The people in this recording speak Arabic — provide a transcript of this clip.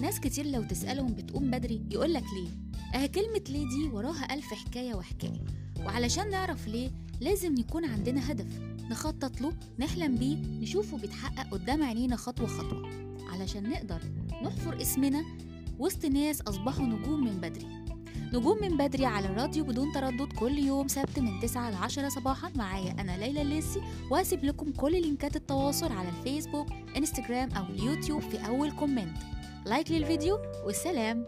ناس كتير لو تسألهم بتقوم بدري يقولك ليه. أه كلمة ليه دي وراها ألف حكاية وحكاية. وعلشان نعرف ليه لازم يكون عندنا هدف نخطط له نحلم بيه نشوفه بيتحقق قدام عينينا خطوة خطوة. علشان نقدر نحفر اسمنا وسط ناس أصبحوا نجوم من بدري. نجوم من بدري على الراديو بدون تردد كل يوم سبت من 9 ل 10 صباحا. معايا أنا ليلى الليسي وهسيب لكم كل لينكات التواصل على الفيسبوك إنستجرام أو اليوتيوب في أول comment. like للفيديو والسلام